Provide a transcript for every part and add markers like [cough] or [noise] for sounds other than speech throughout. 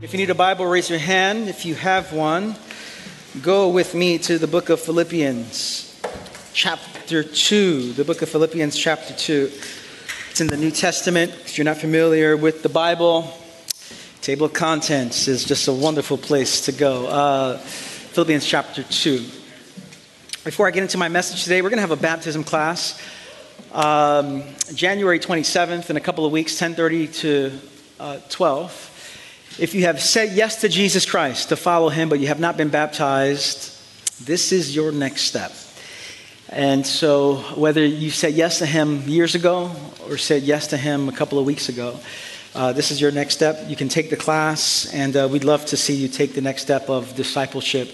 If you need a Bible, raise your hand. If you have one, go with me to the book of Philippians, chapter 2. The book of Philippians, chapter 2. It's in the New Testament. If you're not familiar with the Bible, table of contents is just a wonderful place to go. Uh, Philippians, chapter 2. Before I get into my message today, we're going to have a baptism class. Um, January 27th in a couple of weeks, 10:30 to uh, 12. If you have said yes to Jesus Christ to follow him, but you have not been baptized, this is your next step. And so, whether you said yes to him years ago or said yes to him a couple of weeks ago, uh, this is your next step. You can take the class, and uh, we'd love to see you take the next step of discipleship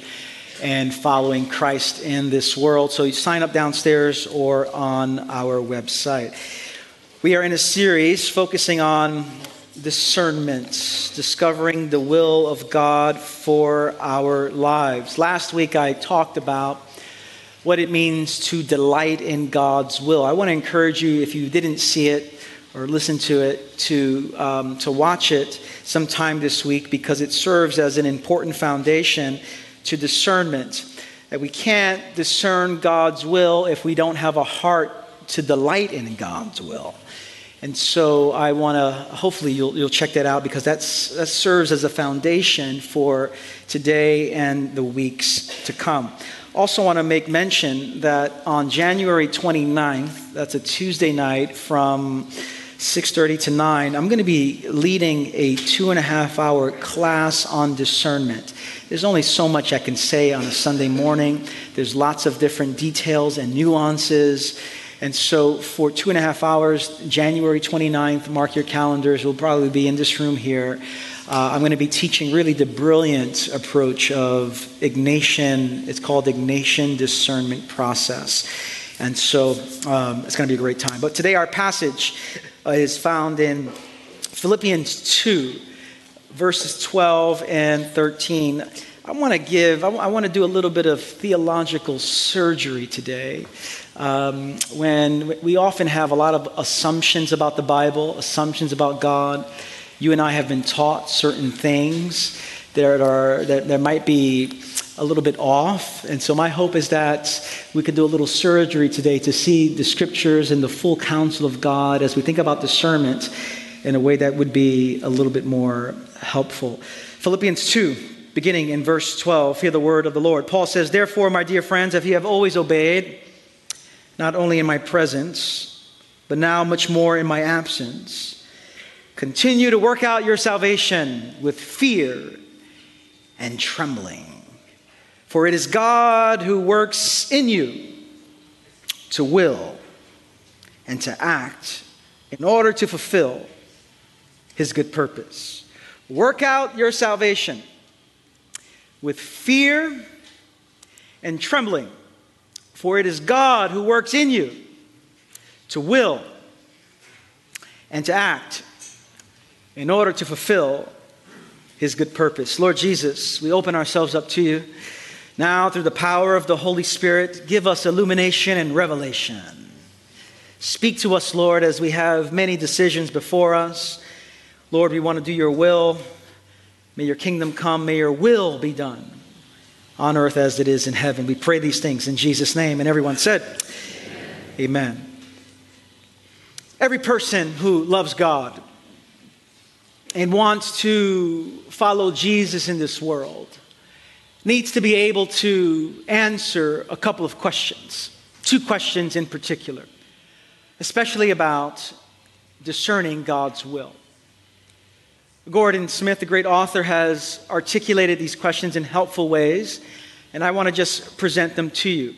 and following Christ in this world. So, you sign up downstairs or on our website. We are in a series focusing on discernment, discovering the will of God for our lives. Last week I talked about what it means to delight in God's will. I want to encourage you, if you didn't see it or listen to it, to, um, to watch it sometime this week because it serves as an important foundation to discernment. That we can't discern God's will if we don't have a heart to delight in God's will. And so I want to, hopefully, you'll, you'll check that out because that's, that serves as a foundation for today and the weeks to come. Also, want to make mention that on January 29th, that's a Tuesday night from 6.30 to 9 i'm going to be leading a two and a half hour class on discernment. There's only so much i can say on a sunday morning. There's lots of different details and nuances and so, for two and a half hours, January 29th, mark your calendars, we'll probably be in this room here. Uh, I'm going to be teaching really the brilliant approach of Ignatian. It's called Ignatian discernment process. And so, um, it's going to be a great time. But today, our passage uh, is found in Philippians 2, verses 12 and 13. I want to give, I, want to do a little bit of theological surgery today. Um, when we often have a lot of assumptions about the Bible, assumptions about God, you and I have been taught certain things that are that, that might be a little bit off. And so my hope is that we could do a little surgery today to see the scriptures and the full counsel of God as we think about discernment in a way that would be a little bit more helpful. Philippians 2, beginning in verse 12, hear the word of the Lord. Paul says, Therefore, my dear friends, if you have always obeyed, not only in my presence, but now much more in my absence. Continue to work out your salvation with fear and trembling. For it is God who works in you to will and to act in order to fulfill his good purpose. Work out your salvation with fear and trembling. For it is God who works in you to will and to act in order to fulfill his good purpose. Lord Jesus, we open ourselves up to you. Now, through the power of the Holy Spirit, give us illumination and revelation. Speak to us, Lord, as we have many decisions before us. Lord, we want to do your will. May your kingdom come. May your will be done on earth as it is in heaven. We pray these things in Jesus' name. And everyone said, Amen. Amen. Every person who loves God and wants to follow Jesus in this world needs to be able to answer a couple of questions, two questions in particular, especially about discerning God's will. Gordon Smith, the great author, has articulated these questions in helpful ways, and I want to just present them to you.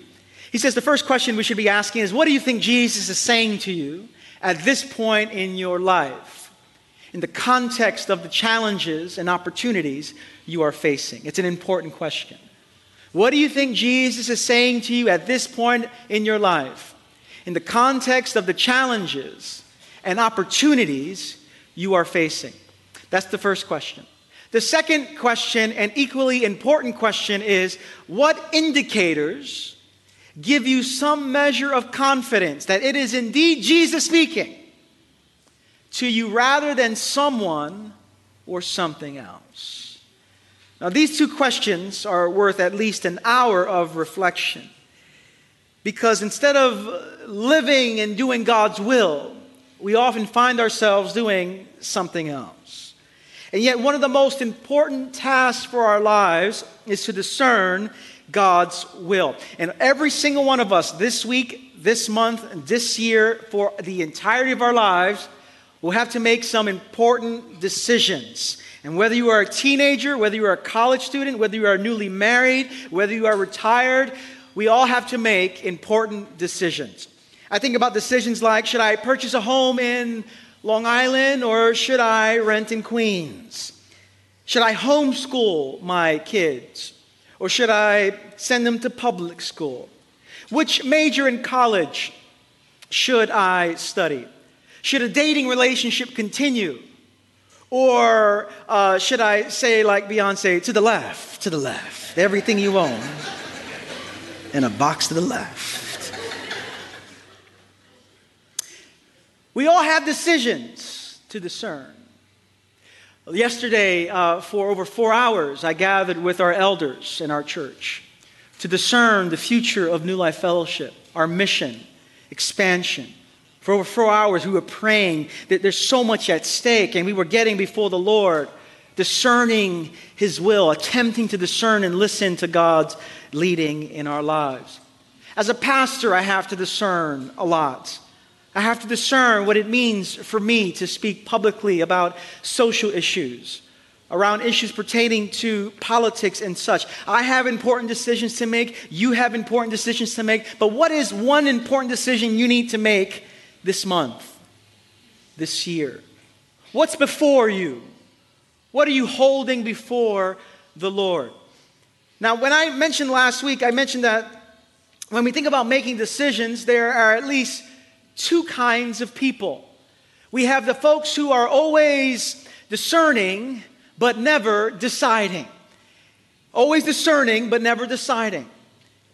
He says the first question we should be asking is What do you think Jesus is saying to you at this point in your life, in the context of the challenges and opportunities you are facing? It's an important question. What do you think Jesus is saying to you at this point in your life, in the context of the challenges and opportunities you are facing? That's the first question. The second question, and equally important question, is what indicators give you some measure of confidence that it is indeed Jesus speaking to you rather than someone or something else? Now, these two questions are worth at least an hour of reflection. Because instead of living and doing God's will, we often find ourselves doing something else. And yet, one of the most important tasks for our lives is to discern God's will. And every single one of us this week, this month, and this year, for the entirety of our lives, will have to make some important decisions. And whether you are a teenager, whether you are a college student, whether you are newly married, whether you are retired, we all have to make important decisions. I think about decisions like should I purchase a home in Long Island or should I rent in Queens? Should I homeschool my kids or should I send them to public school? Which major in college should I study? Should a dating relationship continue? Or uh, should I say, like Beyonce, to the left, to the left, everything you own in a box to the left? We all have decisions to discern. Yesterday, uh, for over four hours, I gathered with our elders in our church to discern the future of New Life Fellowship, our mission, expansion. For over four hours, we were praying that there's so much at stake, and we were getting before the Lord, discerning His will, attempting to discern and listen to God's leading in our lives. As a pastor, I have to discern a lot. I have to discern what it means for me to speak publicly about social issues, around issues pertaining to politics and such. I have important decisions to make. You have important decisions to make. But what is one important decision you need to make this month, this year? What's before you? What are you holding before the Lord? Now, when I mentioned last week, I mentioned that when we think about making decisions, there are at least two kinds of people. We have the folks who are always discerning, but never deciding. Always discerning, but never deciding.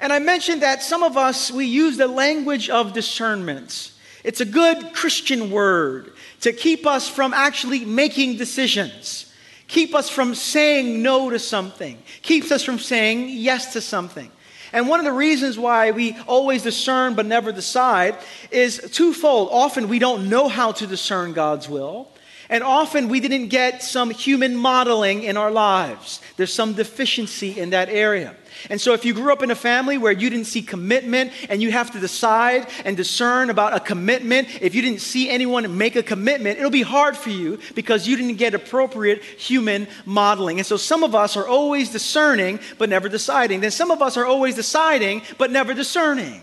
And I mentioned that some of us, we use the language of discernment. It's a good Christian word to keep us from actually making decisions, keep us from saying no to something, keeps us from saying yes to something. And one of the reasons why we always discern but never decide is twofold. Often we don't know how to discern God's will. And often we didn't get some human modeling in our lives. There's some deficiency in that area. And so, if you grew up in a family where you didn't see commitment and you have to decide and discern about a commitment, if you didn't see anyone make a commitment, it'll be hard for you because you didn't get appropriate human modeling. And so, some of us are always discerning but never deciding. Then, some of us are always deciding but never discerning.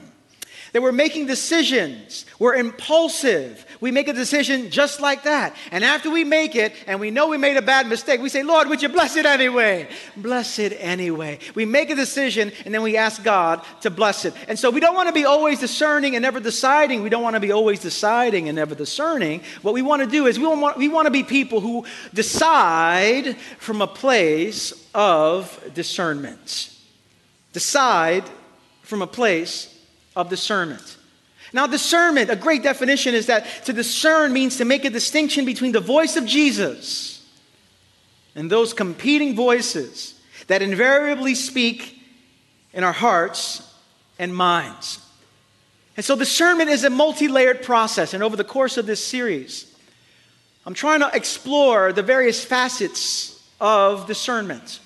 That we're making decisions, we're impulsive. We make a decision just like that. And after we make it and we know we made a bad mistake, we say, Lord, would you bless it anyway? Bless it anyway. We make a decision and then we ask God to bless it. And so we don't want to be always discerning and never deciding. We don't want to be always deciding and never discerning. What we want to do is we want, we want to be people who decide from a place of discernment. Decide from a place of discernment. Now, discernment, a great definition is that to discern means to make a distinction between the voice of Jesus and those competing voices that invariably speak in our hearts and minds. And so, discernment is a multi layered process. And over the course of this series, I'm trying to explore the various facets of discernment.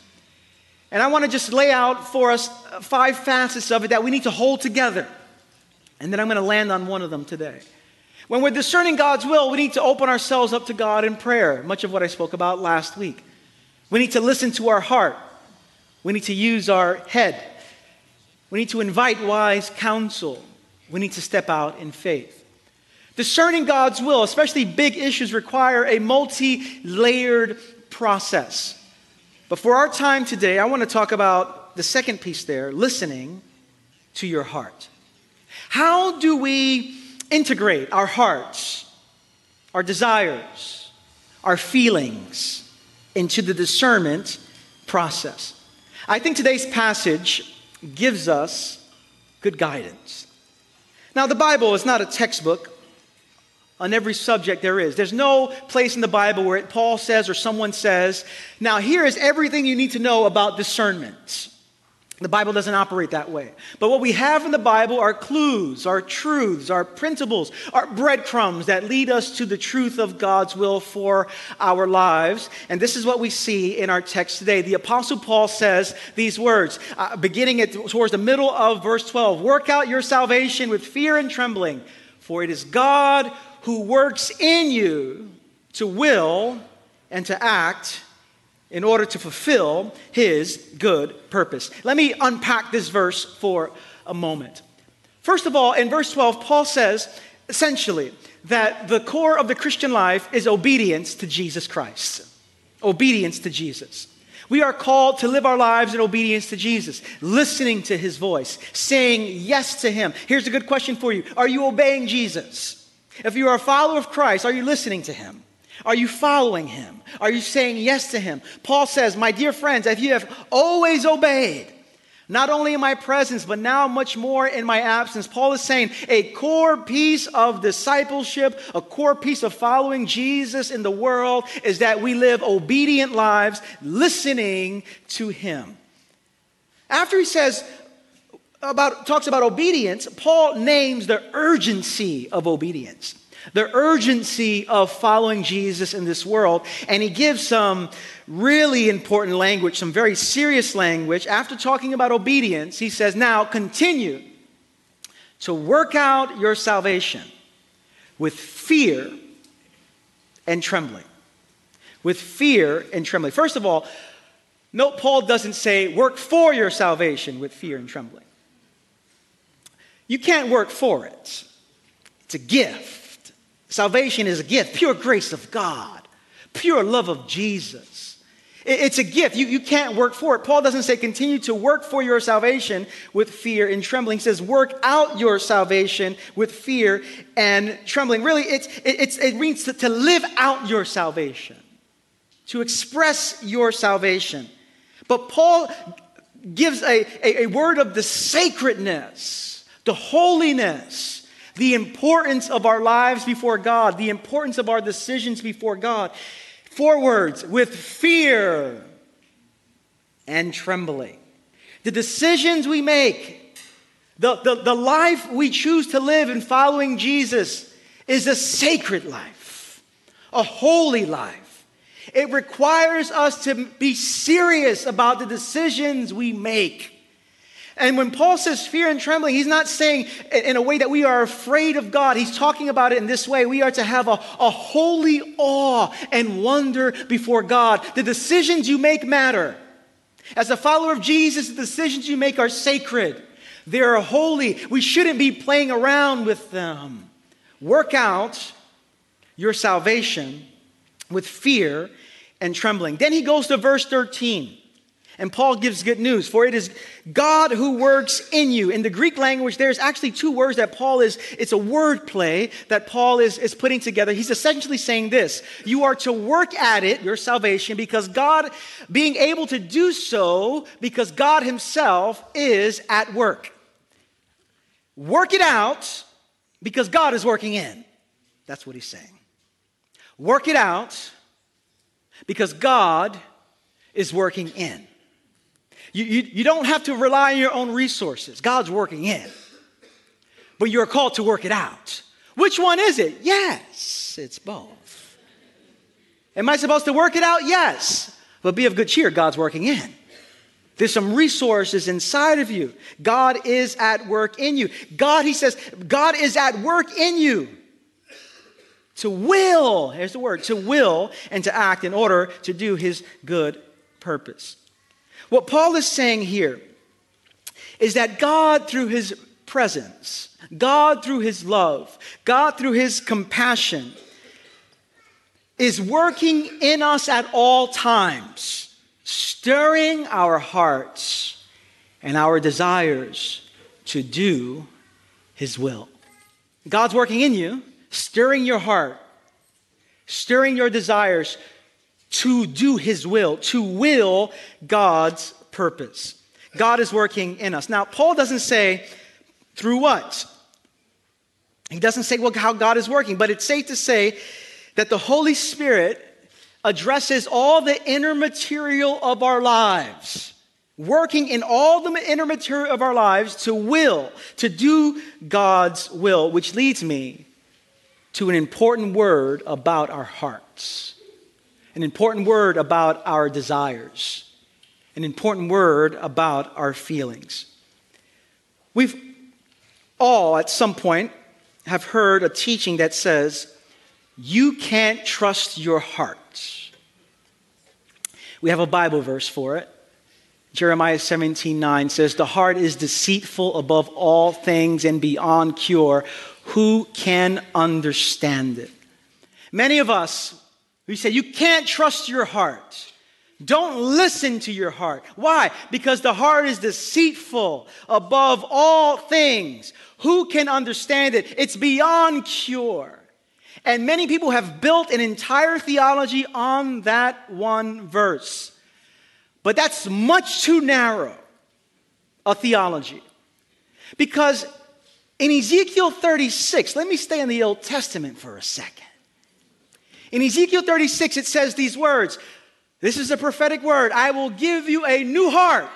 And I want to just lay out for us five facets of it that we need to hold together. And then I'm going to land on one of them today. When we're discerning God's will, we need to open ourselves up to God in prayer, much of what I spoke about last week. We need to listen to our heart. We need to use our head. We need to invite wise counsel. We need to step out in faith. Discerning God's will, especially big issues, require a multi layered process. But for our time today, I want to talk about the second piece there listening to your heart. How do we integrate our hearts, our desires, our feelings into the discernment process? I think today's passage gives us good guidance. Now, the Bible is not a textbook on every subject there is. There's no place in the Bible where Paul says or someone says, now here is everything you need to know about discernment. The Bible doesn't operate that way. But what we have in the Bible are clues, our truths, our principles, our breadcrumbs that lead us to the truth of God's will for our lives. And this is what we see in our text today. The Apostle Paul says these words, uh, beginning at, towards the middle of verse 12 Work out your salvation with fear and trembling, for it is God who works in you to will and to act in order to fulfill his good purpose. Let me unpack this verse for a moment. First of all, in verse 12, Paul says essentially that the core of the Christian life is obedience to Jesus Christ. Obedience to Jesus. We are called to live our lives in obedience to Jesus, listening to his voice, saying yes to him. Here's a good question for you Are you obeying Jesus? If you are a follower of Christ, are you listening to him? Are you following him? Are you saying yes to him? Paul says, My dear friends, if you have always obeyed, not only in my presence, but now much more in my absence. Paul is saying a core piece of discipleship, a core piece of following Jesus in the world is that we live obedient lives, listening to him. After he says, about, talks about obedience, Paul names the urgency of obedience the urgency of following Jesus in this world. And he gives some really important language, some very serious language. After talking about obedience, he says, Now continue to work out your salvation with fear and trembling. With fear and trembling. First of all, note Paul doesn't say work for your salvation with fear and trembling. You can't work for it, it's a gift. Salvation is a gift, pure grace of God, pure love of Jesus. It's a gift. You, you can't work for it. Paul doesn't say continue to work for your salvation with fear and trembling. He says work out your salvation with fear and trembling. Really, it's, it's, it means to, to live out your salvation, to express your salvation. But Paul gives a, a, a word of the sacredness, the holiness, the importance of our lives before God, the importance of our decisions before God. Four words with fear and trembling. The decisions we make, the, the, the life we choose to live in following Jesus is a sacred life, a holy life. It requires us to be serious about the decisions we make. And when Paul says fear and trembling, he's not saying in a way that we are afraid of God. He's talking about it in this way. We are to have a, a holy awe and wonder before God. The decisions you make matter. As a follower of Jesus, the decisions you make are sacred. They are holy. We shouldn't be playing around with them. Work out your salvation with fear and trembling. Then he goes to verse 13. And Paul gives good news, for it is God who works in you. In the Greek language, there's actually two words that Paul is, it's a word play that Paul is, is putting together. He's essentially saying this You are to work at it, your salvation, because God, being able to do so, because God Himself is at work. Work it out because God is working in. That's what He's saying. Work it out because God is working in. You, you, you don't have to rely on your own resources. God's working in. But you're called to work it out. Which one is it? Yes, it's both. Am I supposed to work it out? Yes. But be of good cheer, God's working in. There's some resources inside of you. God is at work in you. God, he says, God is at work in you. To will, here's the word, to will and to act in order to do his good purpose. What Paul is saying here is that God, through his presence, God, through his love, God, through his compassion, is working in us at all times, stirring our hearts and our desires to do his will. God's working in you, stirring your heart, stirring your desires to do his will, to will God's purpose. God is working in us. Now, Paul doesn't say through what? He doesn't say well, how God is working, but it's safe to say that the Holy Spirit addresses all the inner material of our lives, working in all the inner material of our lives to will, to do God's will, which leads me to an important word about our hearts, an important word about our desires, an important word about our feelings. We've all, at some point, have heard a teaching that says, you can't trust your heart. We have a Bible verse for it. Jeremiah 17 9 says, The heart is deceitful above all things and beyond cure. Who can understand it? Many of us, we say, You can't trust your heart. Don't listen to your heart. Why? Because the heart is deceitful above all things. Who can understand it? It's beyond cure. And many people have built an entire theology on that one verse. But that's much too narrow a theology. Because in Ezekiel 36, let me stay in the Old Testament for a second. In Ezekiel 36, it says these words this is a prophetic word. I will give you a new heart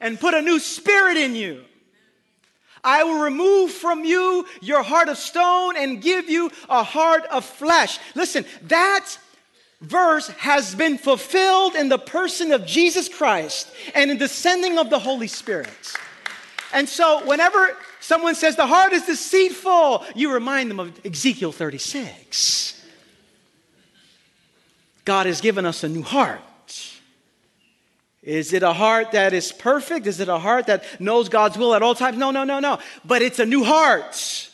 and put a new spirit in you. I will remove from you your heart of stone and give you a heart of flesh. Listen, that verse has been fulfilled in the person of Jesus Christ and in the sending of the Holy Spirit. And so, whenever someone says the heart is deceitful, you remind them of Ezekiel 36. God has given us a new heart. Is it a heart that is perfect? Is it a heart that knows God's will at all times? No, no, no, no. But it's a new heart.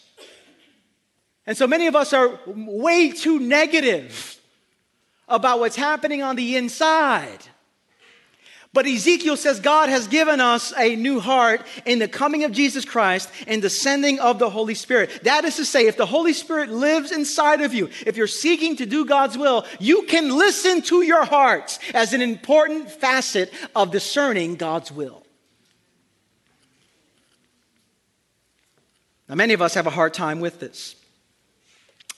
And so many of us are way too negative about what's happening on the inside. But Ezekiel says God has given us a new heart in the coming of Jesus Christ and the sending of the Holy Spirit. That is to say, if the Holy Spirit lives inside of you, if you're seeking to do God's will, you can listen to your hearts as an important facet of discerning God's will. Now, many of us have a hard time with this.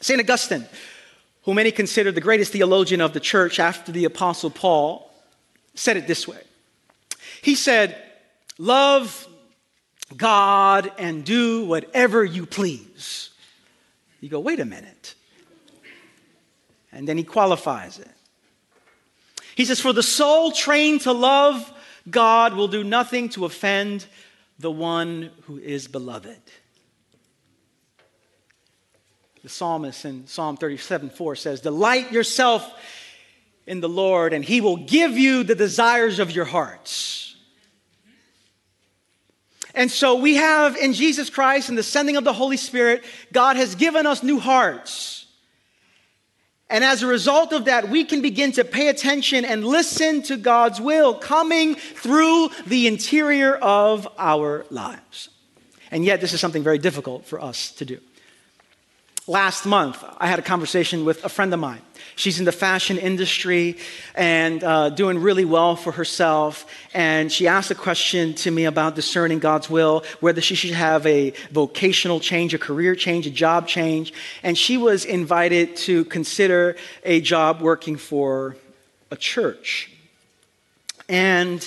St. Augustine, who many consider the greatest theologian of the church after the Apostle Paul, said it this way He said, Love God and do whatever you please. You go, wait a minute. And then he qualifies it. He says, For the soul trained to love God will do nothing to offend the one who is beloved. The psalmist in Psalm 37 4 says, Delight yourself in the Lord, and He will give you the desires of your hearts. And so we have in Jesus Christ and the sending of the Holy Spirit, God has given us new hearts. And as a result of that, we can begin to pay attention and listen to God's will coming through the interior of our lives. And yet, this is something very difficult for us to do. Last month, I had a conversation with a friend of mine. She's in the fashion industry and uh, doing really well for herself. And she asked a question to me about discerning God's will, whether she should have a vocational change, a career change, a job change. And she was invited to consider a job working for a church. And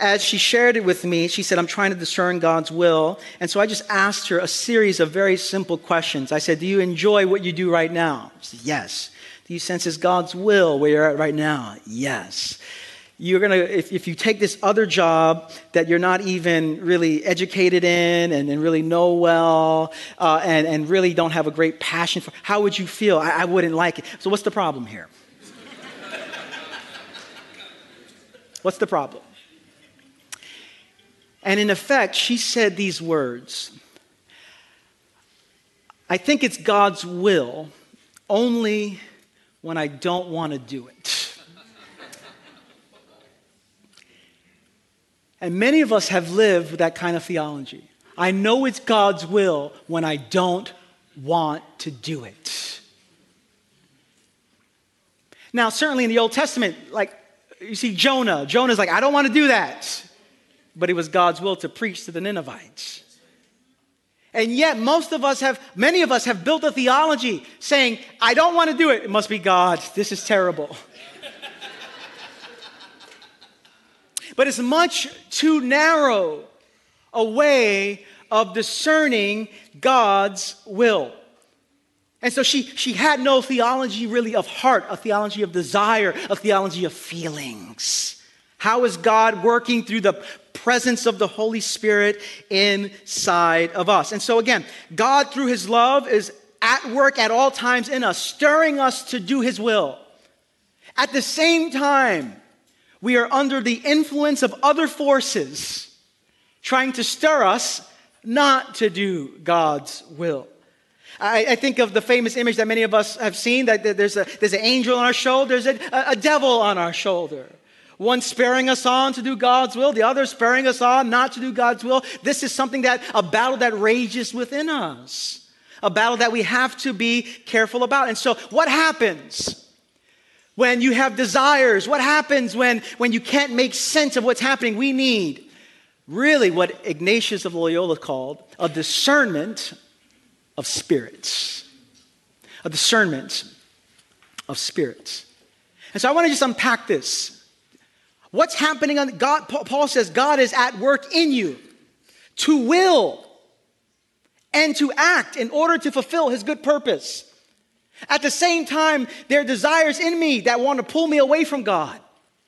as she shared it with me, she said, I'm trying to discern God's will. And so I just asked her a series of very simple questions. I said, Do you enjoy what you do right now? She said, Yes. Do you sense it's God's will where you're at right now? Yes. You're gonna, if, if you take this other job that you're not even really educated in and, and really know well uh, and, and really don't have a great passion for, how would you feel? I, I wouldn't like it. So, what's the problem here? [laughs] what's the problem? And in effect, she said these words I think it's God's will only when I don't want to do it. and many of us have lived with that kind of theology. I know it's God's will when I don't want to do it. Now, certainly in the Old Testament, like you see Jonah, Jonah's like, I don't want to do that but it was God's will to preach to the Ninevites. And yet, most of us have, many of us have built a theology saying, I don't want to do it. It must be God. This is terrible. [laughs] but it's much too narrow a way of discerning God's will. And so she, she had no theology really of heart, a theology of desire, a theology of feelings. How is God working through the presence of the Holy Spirit inside of us? And so, again, God, through His love, is at work at all times in us, stirring us to do His will. At the same time, we are under the influence of other forces trying to stir us not to do God's will. I, I, think of the famous image that many of us have seen that there's, a, there's an angel on our shoulder, there's a, a devil on our shoulder. One sparing us on to do God's will, the other sparing us on not to do God's will. This is something that, a battle that rages within us, a battle that we have to be careful about. And so, what happens? When you have desires, what happens when, when you can't make sense of what's happening? We need really what Ignatius of Loyola called a discernment of spirits. A discernment of spirits. And so I want to just unpack this. What's happening on God? Paul says God is at work in you to will and to act in order to fulfill his good purpose. At the same time, there are desires in me that want to pull me away from God.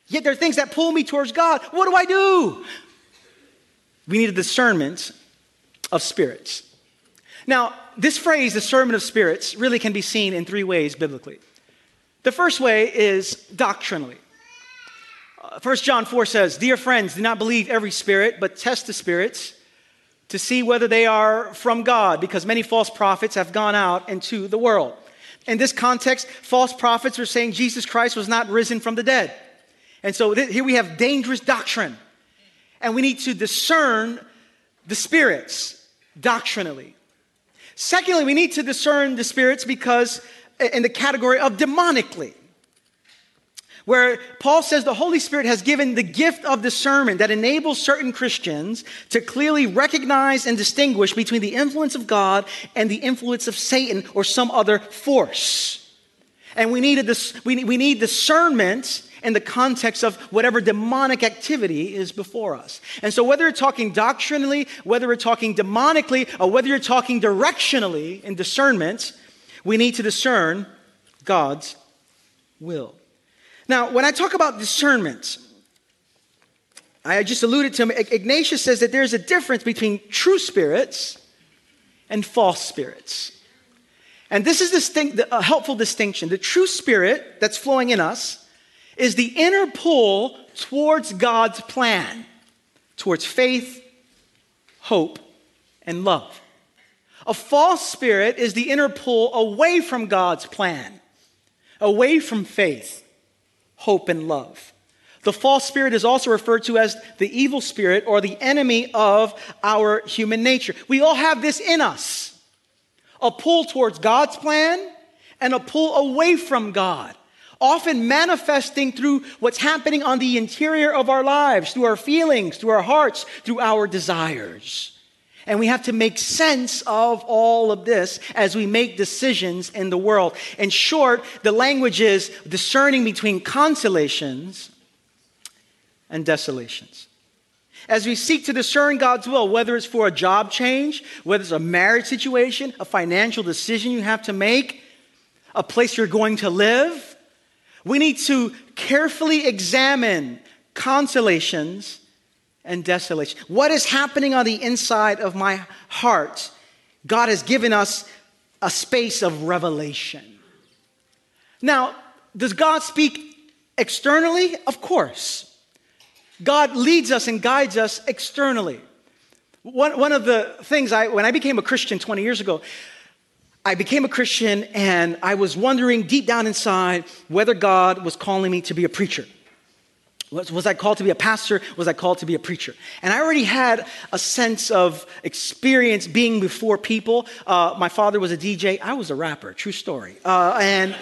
Yet there are things that pull me towards God. What do I do? We need a discernment of spirits. Now, this phrase, discernment of spirits, really can be seen in three ways biblically. The first way is doctrinally. Uh, 1 John 4 says, Dear friends, do not believe every spirit, but test the spirits to see whether they are from God, because many false prophets have gone out into the world. In this context, false prophets are saying Jesus Christ was not risen from the dead. And so th- here we have dangerous doctrine. And we need to discern the spirits doctrinally. Secondly, we need to discern the spirits because in the category of demonically, where Paul says the Holy Spirit has given the gift of discernment that enables certain Christians to clearly recognize and distinguish between the influence of God and the influence of Satan or some other force. And we need, a, we need discernment in the context of whatever demonic activity is before us. And so, whether you're talking doctrinally, whether we're talking demonically, or whether you're talking directionally in discernment, we need to discern God's will. Now, when I talk about discernment, I just alluded to him. Ignatius says that there's a difference between true spirits and false spirits. And this is distinct, a helpful distinction. The true spirit that's flowing in us is the inner pull towards God's plan, towards faith, hope, and love. A false spirit is the inner pull away from God's plan, away from faith, hope, and love. The false spirit is also referred to as the evil spirit or the enemy of our human nature. We all have this in us a pull towards God's plan and a pull away from God often manifesting through what's happening on the interior of our lives, through our feelings, through our hearts, through our desires. And we have to make sense of all of this as we make decisions in the world. In short, the language is discerning between consolations and desolations. As we seek to discern God's will, whether it's for a job change, whether it's a marriage situation, a financial decision you have to make, a place you're going to live, we need to carefully examine consolations and desolation. What is happening on the inside of my heart? God has given us a space of revelation. Now, does God speak externally? Of course. God leads us and guides us externally. One, one of the things I, when I became a Christian 20 years ago, I became a Christian and I was wondering deep down inside whether God was calling me to be a preacher. Was, was, I called to be a pastor? Was I called to be a preacher? And I already had a sense of experience being before people. Uh, my father was a DJ. I was a rapper, true story. Uh, and,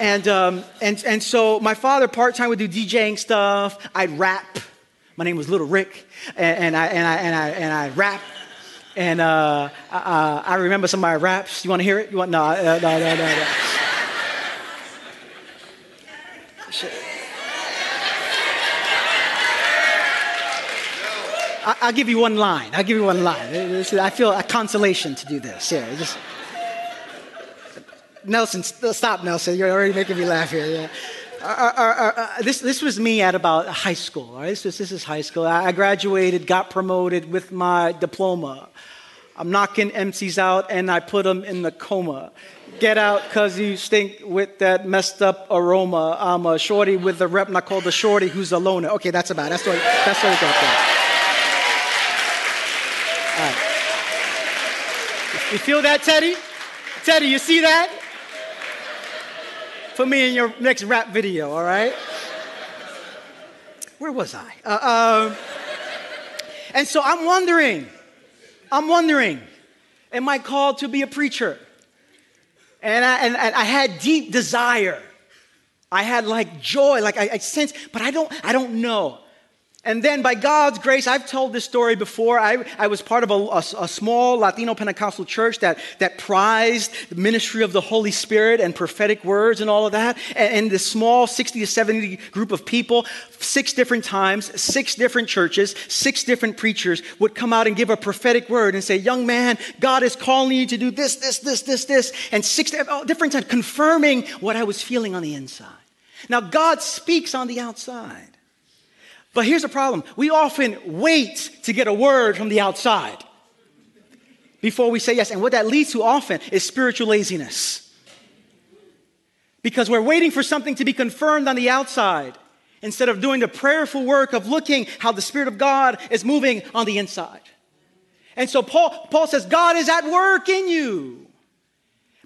and, um, and, and so my father part time would do DJing stuff. I'd rap. My name was Little Rick. And, and, I, and, I, and, I, and I rap And uh, I, I, remember some of my raps. You want to hear it? You want? No, uh, no, no, no, no. I, will give you one line. I'll give you one line. I feel a consolation to do this. Yeah, just Nelson, stop, Nelson. You're already making me laugh here. Yeah. Uh, uh, uh, uh, this, this was me at about high school. Right? This, this is high school. I graduated, got promoted with my diploma. I'm knocking MCs out and I put them in the coma. Get out because you stink with that messed up aroma. I'm a shorty with the rep, not called the shorty who's a loner. Okay, that's about it. That's what, that's what we got there. Right. You feel that, Teddy? Teddy, you see that? Put me in your next rap video, all right? Where was I? Uh, um, and so I'm wondering, I'm wondering, am I called to be a preacher? And I, and, and I had deep desire. I had like joy, like I, I sense, but I don't, I don't know. And then, by God's grace, I've told this story before. I, I was part of a, a, a, small Latino Pentecostal church that, that prized the ministry of the Holy Spirit and prophetic words and all of that. And, and this small 60 to 70 group of people, six different times, six different churches, six different preachers would come out and give a prophetic word and say, Young man, God is calling you to do this, this, this, this, this. And six oh, different times, confirming what I was feeling on the inside. Now, God speaks on the outside. But here's the problem we often wait to get a word from the outside before we say yes. And what that leads to often is spiritual laziness. Because we're waiting for something to be confirmed on the outside instead of doing the prayerful work of looking how the Spirit of God is moving on the inside. And so Paul, Paul says, God is at work in you.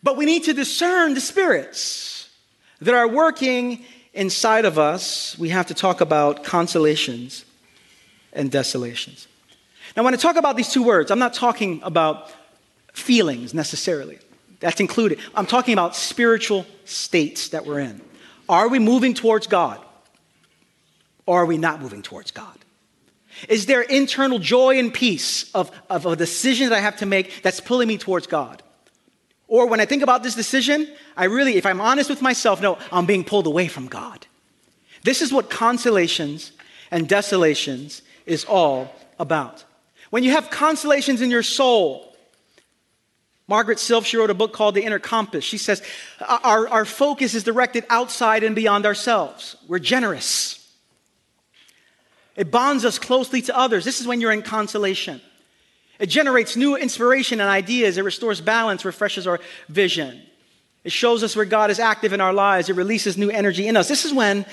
But we need to discern the spirits that are working inside of us, we have to talk about consolations and desolations. Now, when I talk about these two words, I'm not talking about feelings necessarily. That's included. I'm talking about spiritual states that we're in. Are we moving towards God? Or are we not moving towards God? Is there internal joy and peace of, of a decision that I have to make that's pulling me towards God? Or when I think about this decision, I really, if I'm honest with myself, no, I'm being pulled away from God. This is what consolations and desolations is all about. When you have consolations in your soul, Margaret Silf, she wrote a book called The Inner Compass. She says, our, our focus is directed outside and beyond ourselves. We're generous. It bonds us closely to others. This is when you're in consolation. It generates new inspiration and ideas. It restores balance, refreshes our vision. It shows us where God is active in our lives. It releases new energy in us. This is when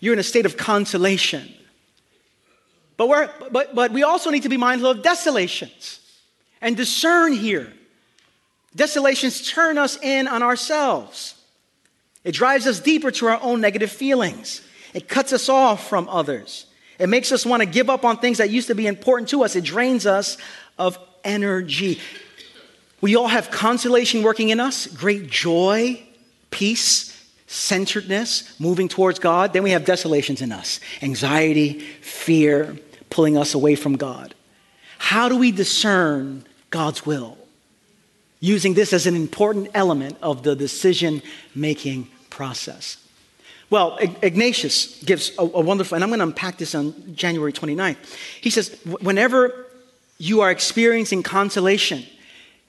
you're in a state of consolation. But, we're, but, but we also need to be mindful of desolations and discern here. Desolations turn us in on ourselves. It drives us deeper to our own negative feelings. It cuts us off from others. It makes us want to give up on things that used to be important to us. It drains us of energy. We all have consolation working in us, great joy, peace, centeredness, moving towards God. Then we have desolations in us anxiety, fear, pulling us away from God. How do we discern God's will? Using this as an important element of the decision making process. Well, Ignatius gives a, a, wonderful, and I'm going to unpack this on January 29th. He says, whenever you are experiencing consolation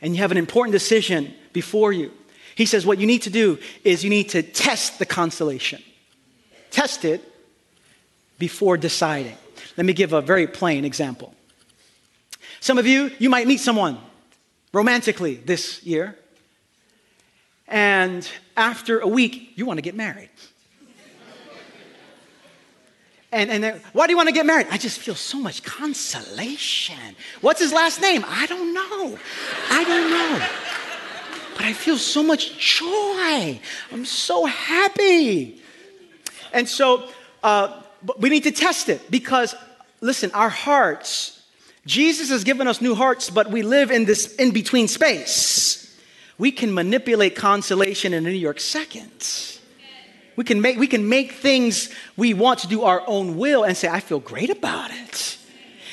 and you have an important decision before you. He says, What you need to do is you need to test the consolation. Test it before deciding. Let me give a very plain example. Some of you, you might meet someone romantically this year, and after a week, you want to get married. And, and why do you want to get married? I just feel so much consolation. What's his last name? I don't know. I don't know. But I feel so much joy. I'm so happy. And so uh, we need to test it because, listen, our hearts, Jesus has given us new hearts, but we live in this in between space. We can manipulate consolation in a New York second. We can make, we can make things we want to do our own will and say, I feel great about it.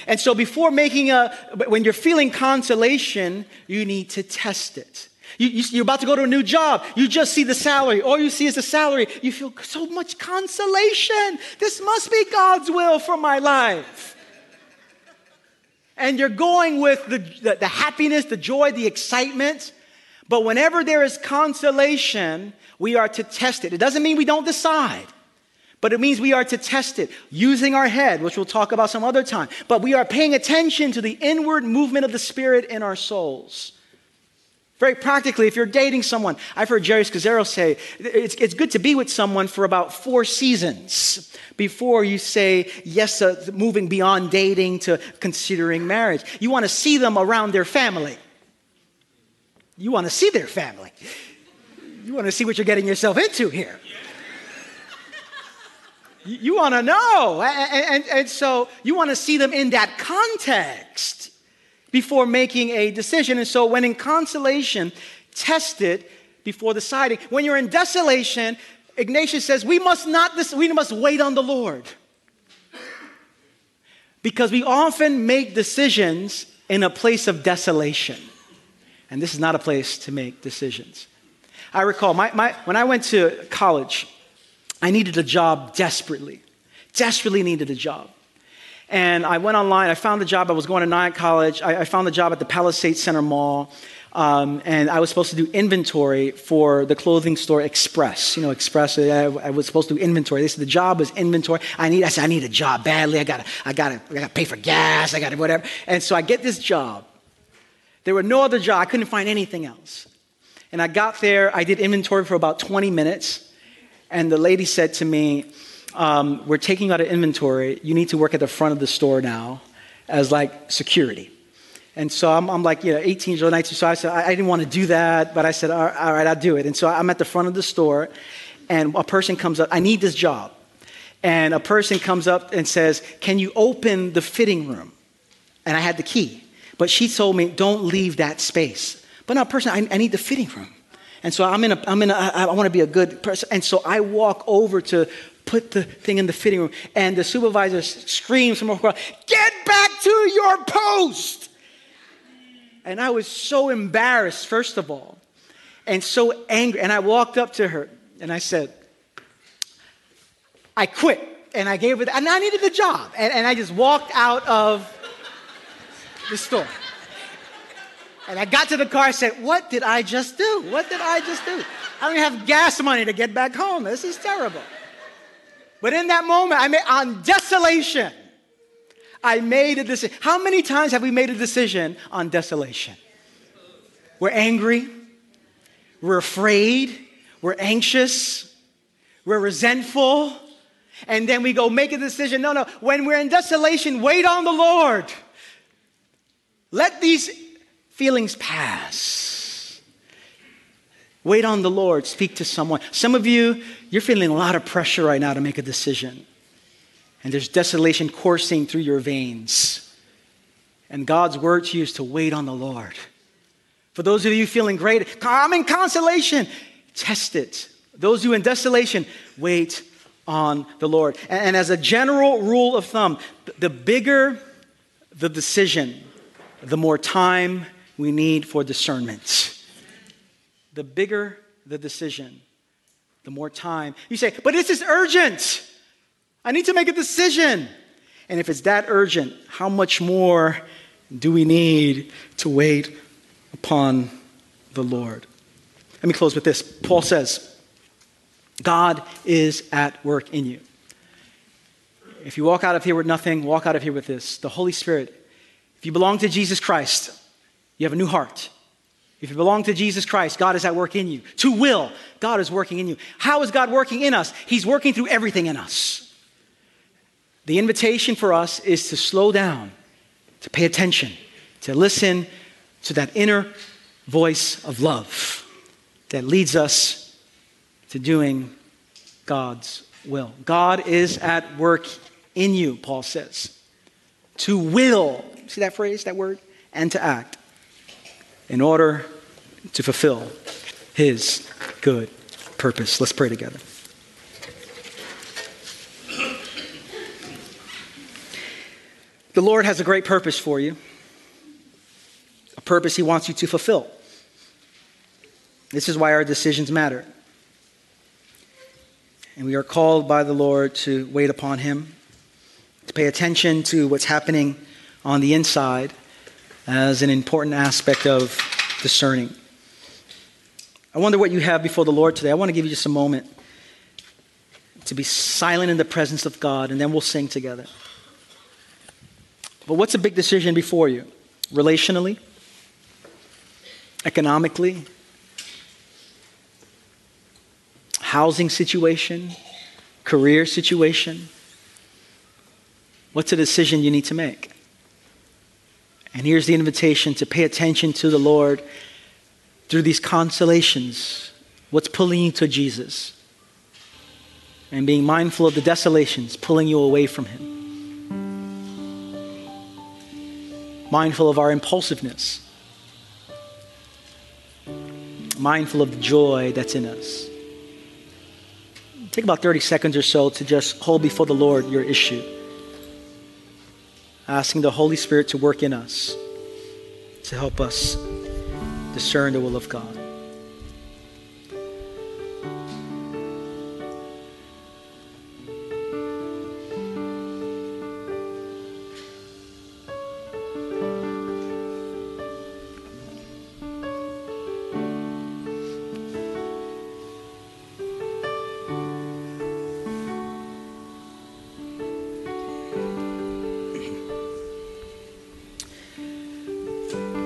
And so before making a, when you're feeling consolation, you need to test it. You, you're about to go to a new job. You just see the salary. All you see is the salary. You feel so much consolation. This must be God's will for my life. And you're going with the, the, the happiness, the joy, the excitement. But whenever there is consolation, we are to test it. It doesn't mean we don't decide. But it means we are to test it using our head, which we'll talk about some other time. But we are paying attention to the inward movement of the Spirit in our souls. Very practically, if you're dating someone, I've heard Geri Scazzero say it's, it's good to be with someone for about four seasons before you say yes, moving beyond dating to considering marriage. You want to see them around their family. You want to see their family. You want to see what you're getting yourself into here. You, you want to know. And, and, and so you want to see them in that context before making a decision. And so, when in consolation, test it before deciding. When you're in desolation, Ignatius says, we must not, we must wait on the Lord. Because we often make decisions in a place of desolation. And this is not a place to make decisions. I recall my, my, when I went to college, I needed a job desperately, desperately needed a job. And I went online, I found the job. I was going to Nyack College. I, I found the job at the Palisades Center Mall. Um, and I was supposed to do inventory for the clothing store Express. You know, Express. I, I, was supposed to do inventory. They said the job was inventory. I need. I said I need a job badly. I got. I got. I got to pay for gas. I got to whatever. And so I get this job. There were no other job. I couldn't find anything else. And I got there. I did inventory for about 20 minutes, and the lady said to me, um, we're taking out an inventory. You need to work at the front of the store now as like security. And so I'm, I'm like, you know, 18 years old, 19. So I said, I, I didn't want to do that, but I said, all right, all right, I'll do it. And so I'm at the front of the store, and a person comes up, I need this job. And a person comes up and says, Can you open the fitting room? And I had the key. But she told me, Don't leave that space. But now, personally, I, I need the fitting room. And so I'm in a, I'm in a, I, I want to be a good person. And so I walk over to put the thing in the fitting room. And the supervisor screams from across, Get back to your post! And I was so embarrassed, first of all, and so angry. And I walked up to her and I said, I quit. And I gave her, the, and I needed the job. And, and I just walked out of the store. And I got to the car, I said, What did I just do? What did I just do? I don't even have gas money to get back home. This is terrible. But in that moment, I made on desolation, I made a decision. How many times have we made a decision on desolation? We're angry, we're afraid, we're anxious, we're resentful, and then we go make a decision. No, no. When we're in desolation, wait on the Lord. Let these feelings pass. Wait on the Lord. Speak to someone. Some of you, you're feeling a lot of pressure right now to make a decision. And there's desolation coursing through your veins. And God's word to you is to wait on the Lord. For those of you feeling great, I'm in consolation, test it. Those who in desolation, wait on the Lord. And, as a general rule of thumb, the bigger the decision, the more time we need for discernment. The bigger the decision, the more time. You say, but this is urgent. I need to make a decision. And if it's that urgent, how much more do we need to wait upon the Lord? Let me close with this. Paul says, God is at work in you. If you walk out of here with nothing, walk out of here with this. The Holy Spirit. If you belong to Jesus Christ, you have a new heart. If you belong to Jesus Christ, God is at work in you. To will, God is working in you. How is God working in us? He's working through everything in us. The invitation for us is to slow down, to pay attention, to listen to that inner voice of love that leads us to doing God's will. God is at work in you, Paul says. To will, see that phrase, that word? And to act in order to fulfill his good purpose. Let's pray together. The Lord has a great purpose for you, a purpose He wants you to fulfill. This is why our decisions matter. And we are called by the Lord to wait upon Him, to pay attention to what's happening on the inside as an important aspect of discerning. I wonder what you have before the Lord today. I want to give you just a moment to be silent in the presence of God, and then we'll sing together. But what's a big decision before you? Relationally? Economically? Housing situation? Career situation? What's a decision you need to make? And here's the invitation to pay attention to the Lord through these consolations. What's pulling you to Jesus? And being mindful of the desolations pulling you away from Him. Mindful of our impulsiveness. Mindful of the joy that's in us. Take about 30 seconds or so to just hold before the Lord your issue. Asking the Holy Spirit to work in us to help us discern the will of God.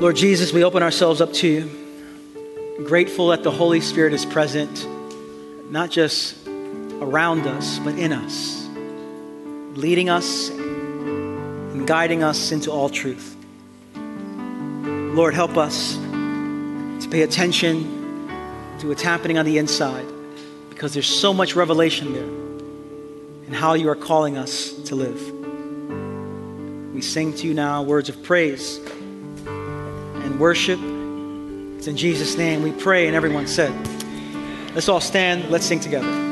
Lord Jesus, we open ourselves up to you, grateful that the Holy Spirit is present, not just around us, but in us, leading us and guiding us into all truth. Lord, help us to pay attention to what's happening on the inside because there's so much revelation there and how you are calling us to live. We sing to you now words of praise worship. It's in Jesus' name we pray, and everyone said, Let's all stand, let's sing together.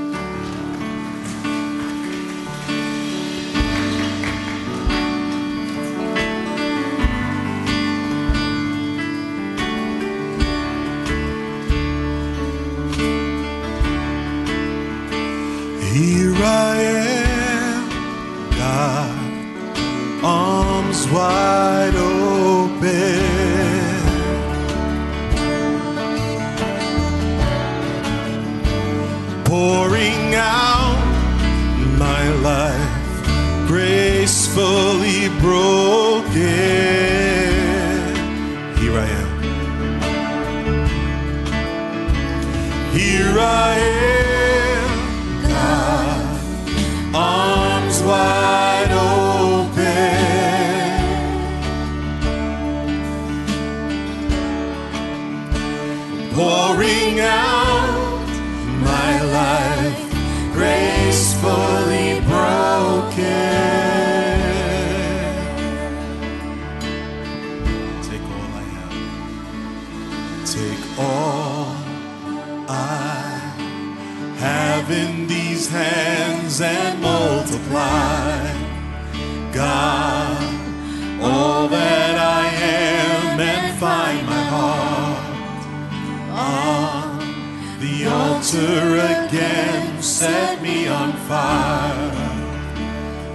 Set me on fire.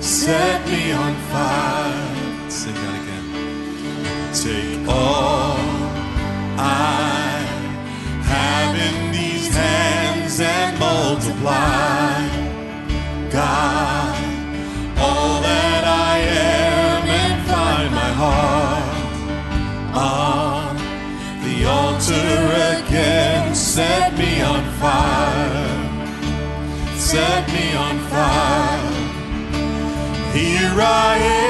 Set me on fire. Sing that again. Take all I have in these hands and multiply. God, all that I am and find my heart on the altar again. Set Set me on fire. Here I am,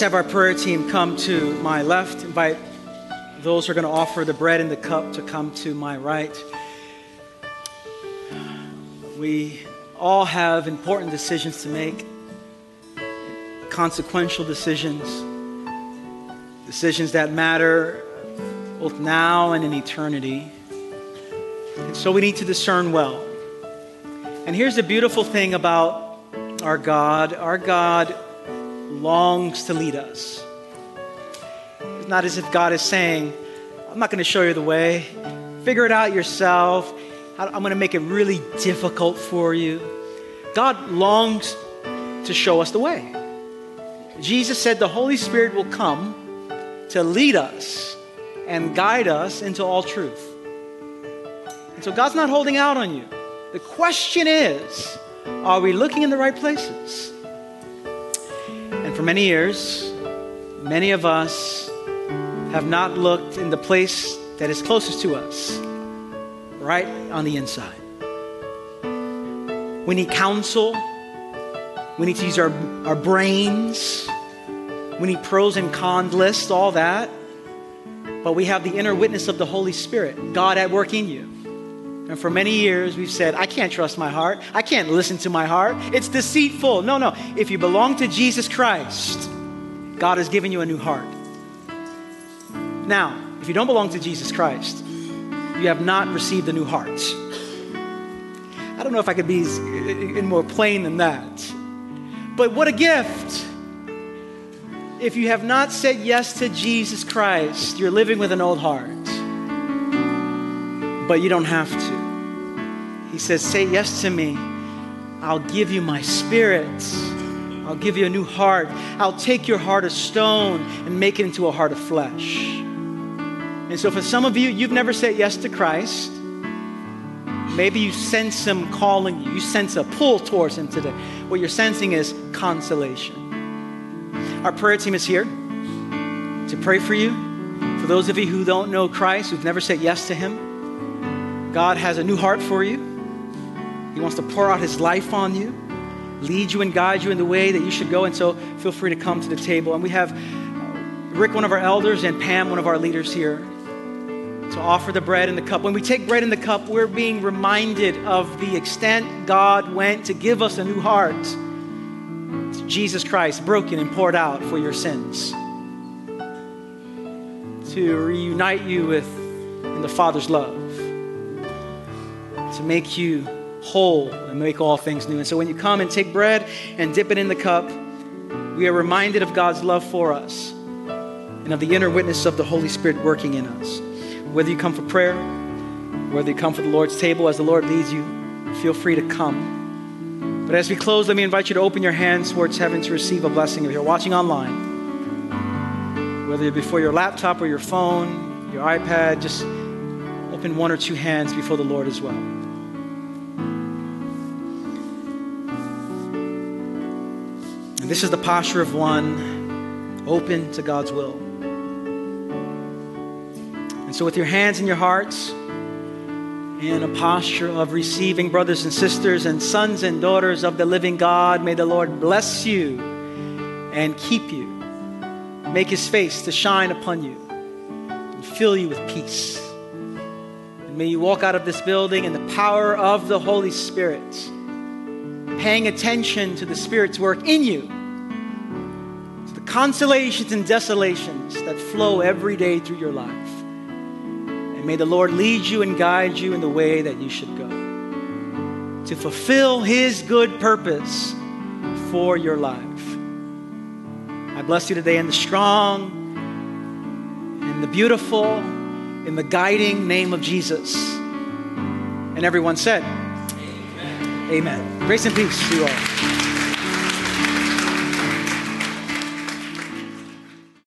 Let's have our prayer team come to my left. Invite those who are going to offer the bread and the cup to come to my right. We all have important decisions to make, consequential decisions, decisions that matter both now and in eternity. And so we need to discern well. And here's the beautiful thing about our God our God longs to lead us. It's not as if God is saying, I'm not going to show you the way, figure it out yourself. I'm going to make it really difficult for you. God longs to show us the way. Jesus said the Holy Spirit will come to lead us and guide us into all truth. And so God's not holding out on you. The question is are we looking in the right places? And for many years, many of us have not looked in the place that is closest to us, right on the inside. We need counsel. We need to use our, our brains. We need pros and cons lists, all that. But we have the inner witness of the Holy Spirit, God at work in you. And for many years, we've said, I can't trust my heart. I can't listen to my heart. It's deceitful. No, no. If you belong to Jesus Christ, God has given you a new heart. Now, if you don't belong to Jesus Christ, you have not received a new heart. I don't know if I could be more plain than that. But what a gift! If you have not said yes to Jesus Christ, you're living with an old heart. But you don't have to. Says, Say yes to me. I'll give you my spirit. I'll give you a new heart. I'll take your heart of stone and make it into a heart of flesh. And so, for some of you, you've never said yes to Christ. Maybe you sense Him calling you. You sense a pull towards Him today. What you're sensing is consolation. Our prayer team is here to pray for you. For those of you who don't know Christ, who've never said yes to Him, God has a new heart for you. He wants to pour out His life on you, lead you and guide you in the way that you should go. And so, feel free to come to the table. And we have uh, Rick, one of our elders, and Pam, one of our leaders here, to offer the bread and the cup. When we take bread and the cup, we're being reminded of the extent God went to give us a new heart. It's Jesus Christ broken and poured out for your sins. to reunite you with in the Father's love, to make you whole and make all things new. And so when you come and take bread and dip it in the cup, we are reminded of God's love for us and of the inner witness of the Holy Spirit working in us. Whether you come for prayer, whether you come for the Lord's table as the Lord leads you, feel free to come. But as we close, let me invite you to open your hands towards heaven to receive a blessing. If you're watching online, whether you're before your laptop or your phone, your iPad, just open one or two hands before the Lord as well. This is the posture of one open to God's will. And so, with your hands in your hearts, in a posture of receiving brothers and sisters and sons and daughters of the living God, may the Lord bless you and keep you, make his face to shine upon you, and fill you with peace. And may you walk out of this building in the power of the Holy Spirit, paying attention to the Spirit's work in you, consolations and desolations that flow every day through your life. And may the Lord lead you and guide you in the way that you should go to fulfill His good purpose for your life. I bless you today in the strong, in the beautiful, in the guiding name of Jesus. And everyone said, Amen. Amen. Grace and peace to you all.